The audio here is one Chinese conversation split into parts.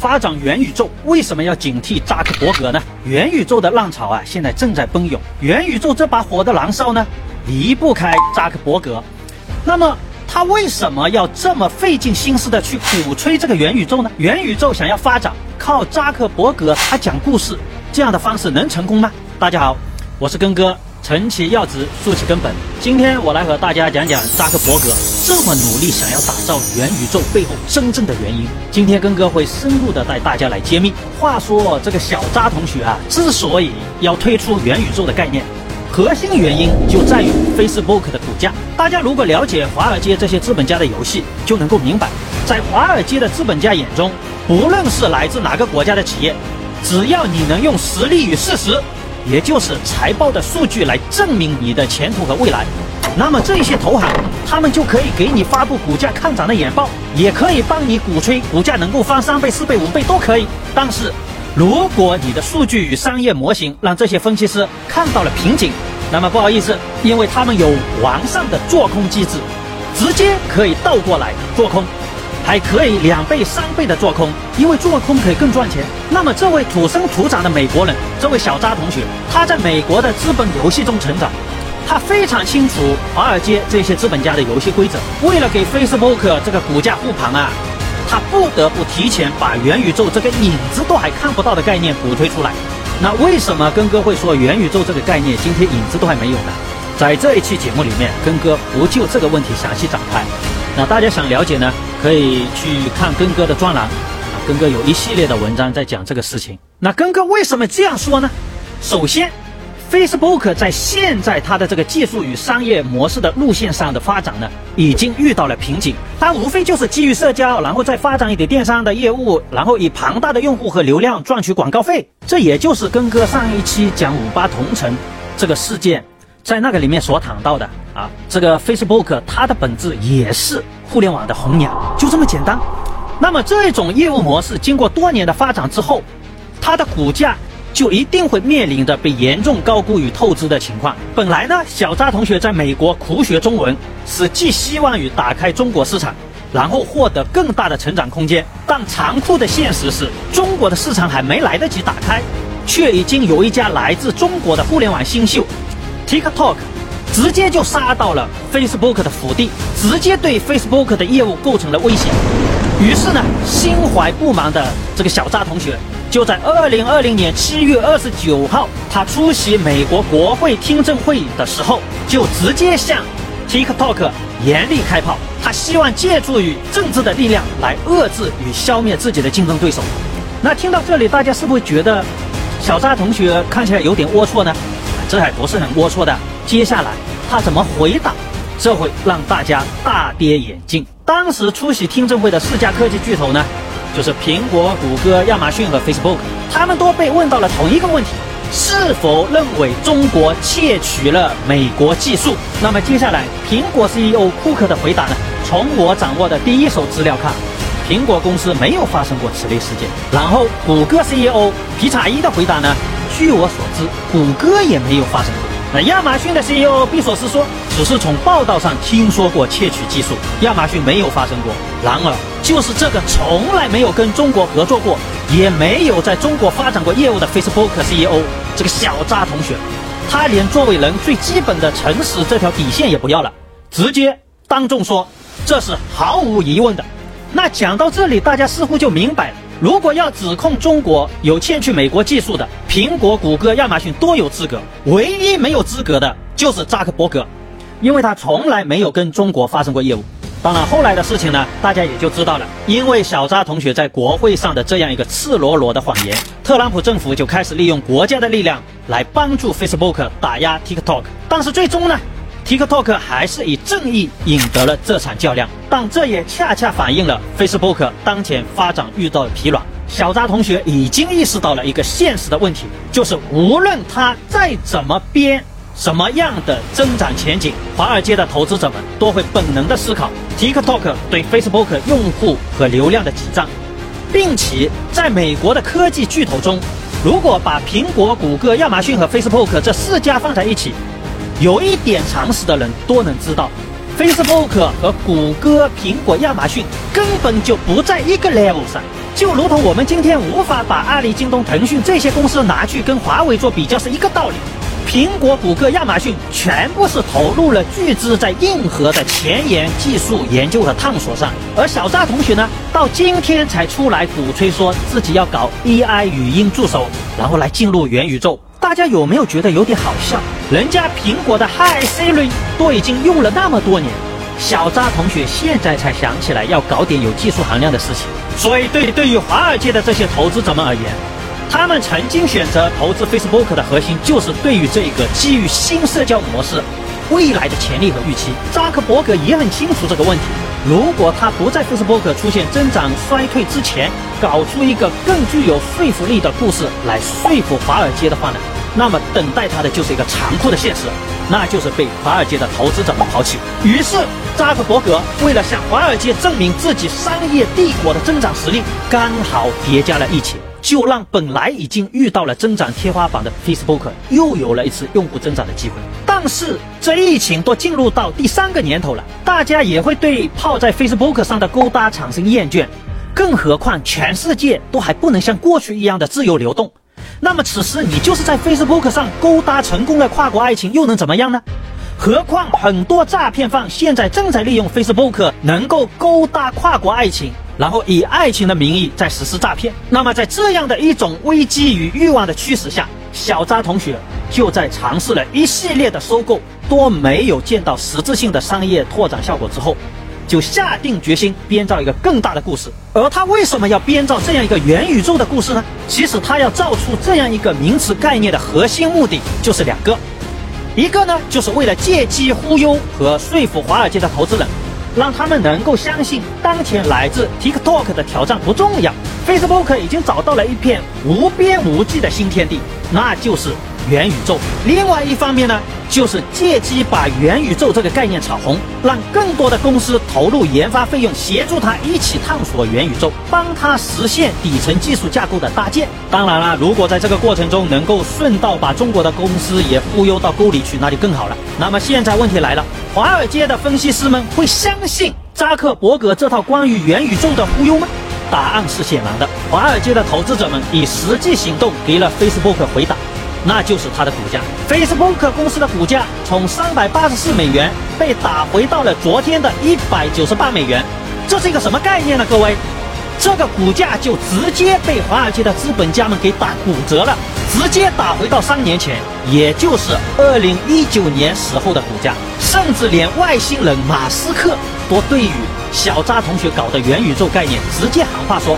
发展元宇宙为什么要警惕扎克伯格呢？元宇宙的浪潮啊，现在正在奔涌。元宇宙这把火的燃烧呢，离不开扎克伯格。那么他为什么要这么费尽心思的去鼓吹这个元宇宙呢？元宇宙想要发展，靠扎克伯格他讲故事这样的方式能成功吗？大家好，我是根哥。陈其要职，树其根本。今天我来和大家讲讲扎克伯格这么努力想要打造元宇宙背后真正的原因。今天根哥会深入的带大家来揭秘。话说这个小扎同学啊，之所以要推出元宇宙的概念，核心原因就在于 Facebook 的股价。大家如果了解华尔街这些资本家的游戏，就能够明白，在华尔街的资本家眼中，不论是来自哪个国家的企业，只要你能用实力与事实。也就是财报的数据来证明你的前途和未来，那么这些投行他们就可以给你发布股价看涨的眼报，也可以帮你鼓吹股价能够翻三倍、四倍、五倍都可以。但是，如果你的数据与商业模型让这些分析师看到了瓶颈，那么不好意思，因为他们有完善的做空机制，直接可以倒过来做空。还可以两倍、三倍的做空，因为做空可以更赚钱。那么，这位土生土长的美国人，这位小扎同学，他在美国的资本游戏中成长，他非常清楚华尔街这些资本家的游戏规则。为了给 Facebook 这个股价护盘啊，他不得不提前把元宇宙这个影子都还看不到的概念鼓推出来。那为什么根哥会说元宇宙这个概念今天影子都还没有呢？在这一期节目里面，根哥不就这个问题详细展开。那大家想了解呢？可以去看根哥的专栏，啊，根哥有一系列的文章在讲这个事情。那根哥为什么这样说呢？首先，Facebook 在现在它的这个技术与商业模式的路线上的发展呢，已经遇到了瓶颈。它无非就是基于社交，然后再发展一点电商的业务，然后以庞大的用户和流量赚取广告费。这也就是根哥上一期讲五八同城这个事件，在那个里面所谈到的啊，这个 Facebook 它的本质也是。互联网的红娘就这么简单。那么这种业务模式经过多年的发展之后，它的股价就一定会面临着被严重高估与透支的情况。本来呢，小扎同学在美国苦学中文，是寄希望于打开中国市场，然后获得更大的成长空间。但残酷的现实是，中国的市场还没来得及打开，却已经有一家来自中国的互联网新秀，TikTok。直接就杀到了 Facebook 的腹地，直接对 Facebook 的业务构成了威胁。于是呢，心怀不满的这个小扎同学，就在二零二零年七月二十九号，他出席美国国会听证会的时候，就直接向 TikTok 严厉开炮。他希望借助于政治的力量来遏制与消灭自己的竞争对手。那听到这里，大家是不是觉得小扎同学看起来有点龌龊呢？这还不是很龌龊的。接下来他怎么回答，这会让大家大跌眼镜。当时出席听证会的四家科技巨头呢，就是苹果、谷歌、亚马逊和 Facebook，他们都被问到了同一个问题：是否认为中国窃取了美国技术？那么接下来，苹果 CEO 库克的回答呢？从我掌握的第一手资料看，苹果公司没有发生过此类事件。然后，谷歌 CEO 皮查伊的回答呢？据我所知，谷歌也没有发生过。那亚马逊的 CEO 毕索斯说，只是从报道上听说过窃取技术，亚马逊没有发生过。然而，就是这个从来没有跟中国合作过，也没有在中国发展过业务的 Facebook CEO 这个小渣同学，他连作为人最基本的诚实这条底线也不要了，直接当众说这是毫无疑问的。那讲到这里，大家似乎就明白了。如果要指控中国有窃取美国技术的，苹果、谷歌、亚马逊都有资格，唯一没有资格的就是扎克伯格，因为他从来没有跟中国发生过业务。当然，后来的事情呢，大家也就知道了。因为小扎同学在国会上的这样一个赤裸裸的谎言，特朗普政府就开始利用国家的力量来帮助 Facebook 打压 TikTok。但是最终呢？TikTok 还是以正义赢得了这场较量，但这也恰恰反映了 Facebook 当前发展遇到疲软。小扎同学已经意识到了一个现实的问题，就是无论他再怎么编什么样的增长前景，华尔街的投资者们都会本能的思考 TikTok 对 Facebook 用户和流量的挤占，并且在美国的科技巨头中，如果把苹果、谷歌、亚马逊和 Facebook 这四家放在一起。有一点常识的人都能知道，Facebook 和谷歌、苹果、亚马逊根本就不在一个 level 上。就如同我们今天无法把阿里、京东、腾讯这些公司拿去跟华为做比较是一个道理。苹果、谷歌、亚马逊全部是投入了巨资在硬核的前沿技术研究和探索上，而小扎同学呢，到今天才出来鼓吹说自己要搞 AI 语音助手，然后来进入元宇宙。大家有没有觉得有点好笑？人家苹果的 Hi Siri 都已经用了那么多年，小扎同学现在才想起来要搞点有技术含量的事情。所以，对对于华尔街的这些投资者们而言，他们曾经选择投资 Facebook 的核心，就是对于这个基于新社交模式未来的潜力和预期。扎克伯格也很清楚这个问题。如果他不在 Facebook 出现增长衰退之前，搞出一个更具有说服力的故事来说服华尔街的话呢，那么等待他的就是一个残酷的现实，那就是被华尔街的投资者们抛弃。于是，扎克伯格为了向华尔街证明自己商业帝国的增长实力，刚好叠加了疫情。就让本来已经遇到了增长天花板的 Facebook 又有了一次用户增长的机会。但是这疫情都进入到第三个年头了，大家也会对泡在 Facebook 上的勾搭产生厌倦。更何况全世界都还不能像过去一样的自由流动。那么此时你就是在 Facebook 上勾搭成功的跨国爱情又能怎么样呢？何况很多诈骗犯现在正在利用 Facebook 能够勾搭跨国爱情。然后以爱情的名义在实施诈骗。那么在这样的一种危机与欲望的驱使下，小扎同学就在尝试了一系列的收购，多没有见到实质性的商业拓展效果之后，就下定决心编造一个更大的故事。而他为什么要编造这样一个元宇宙的故事呢？其实他要造出这样一个名词概念的核心目的就是两个，一个呢就是为了借机忽悠和说服华尔街的投资人。让他们能够相信，当前来自 TikTok 的挑战不重要，Facebook 已经找到了一片无边无际的新天地，那就是元宇宙。另外一方面呢，就是借机把元宇宙这个概念炒红，让更多的公司投入研发费用，协助他一起探索元宇宙，帮他实现底层技术架构的搭建。当然了，如果在这个过程中能够顺道把中国的公司也忽悠到沟里去，那就更好了。那么现在问题来了。华尔街的分析师们会相信扎克伯格这套关于元宇宙的忽悠吗？答案是显然的。华尔街的投资者们以实际行动给了 Facebook 回答，那就是它的股价。Facebook 公司的股价从三百八十四美元被打回到了昨天的一百九十八美元，这是一个什么概念呢？各位，这个股价就直接被华尔街的资本家们给打骨折了。直接打回到三年前，也就是二零一九年时候的股价，甚至连外星人马斯克都对于小扎同学搞的元宇宙概念直接喊话说，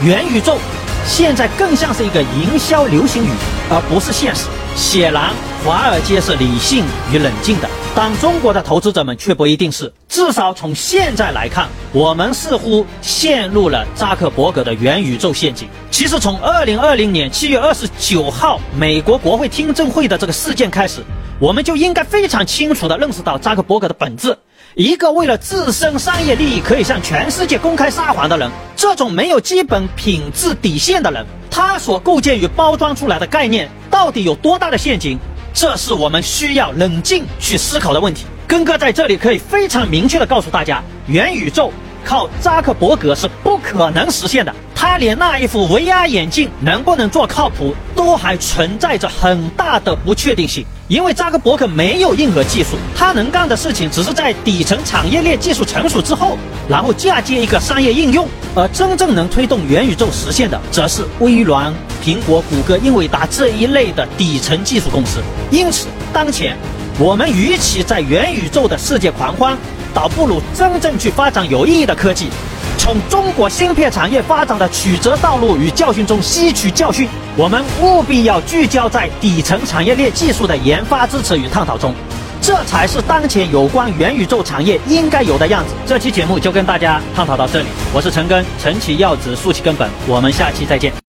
元宇宙现在更像是一个营销流行语，而不是现实。显然，华尔街是理性与冷静的，但中国的投资者们却不一定是。至少从现在来看，我们似乎陷入了扎克伯格的元宇宙陷阱。其实，从二零二零年七月二十九号美国国会听证会的这个事件开始，我们就应该非常清楚地认识到扎克伯格的本质：一个为了自身商业利益可以向全世界公开撒谎的人，这种没有基本品质底线的人，他所构建与包装出来的概念。到底有多大的陷阱？这是我们需要冷静去思考的问题。根哥在这里可以非常明确的告诉大家，元宇宙靠扎克伯格是不可能实现的。他连那一副 VR 眼镜能不能做靠谱，都还存在着很大的不确定性。因为扎克伯格没有硬核技术，他能干的事情只是在底层产业链技术成熟之后，然后嫁接一个商业应用。而真正能推动元宇宙实现的，则是微软、苹果、谷歌、英伟达这一类的底层技术公司。因此，当前我们与其在元宇宙的世界狂欢，倒不如真正去发展有意义的科技。从中国芯片产业发展的曲折道路与教训中吸取教训，我们务必要聚焦在底层产业链技术的研发支持与探讨中，这才是当前有关元宇宙产业应该有的样子。这期节目就跟大家探讨到这里，我是陈根，陈起要旨，竖起根本，我们下期再见。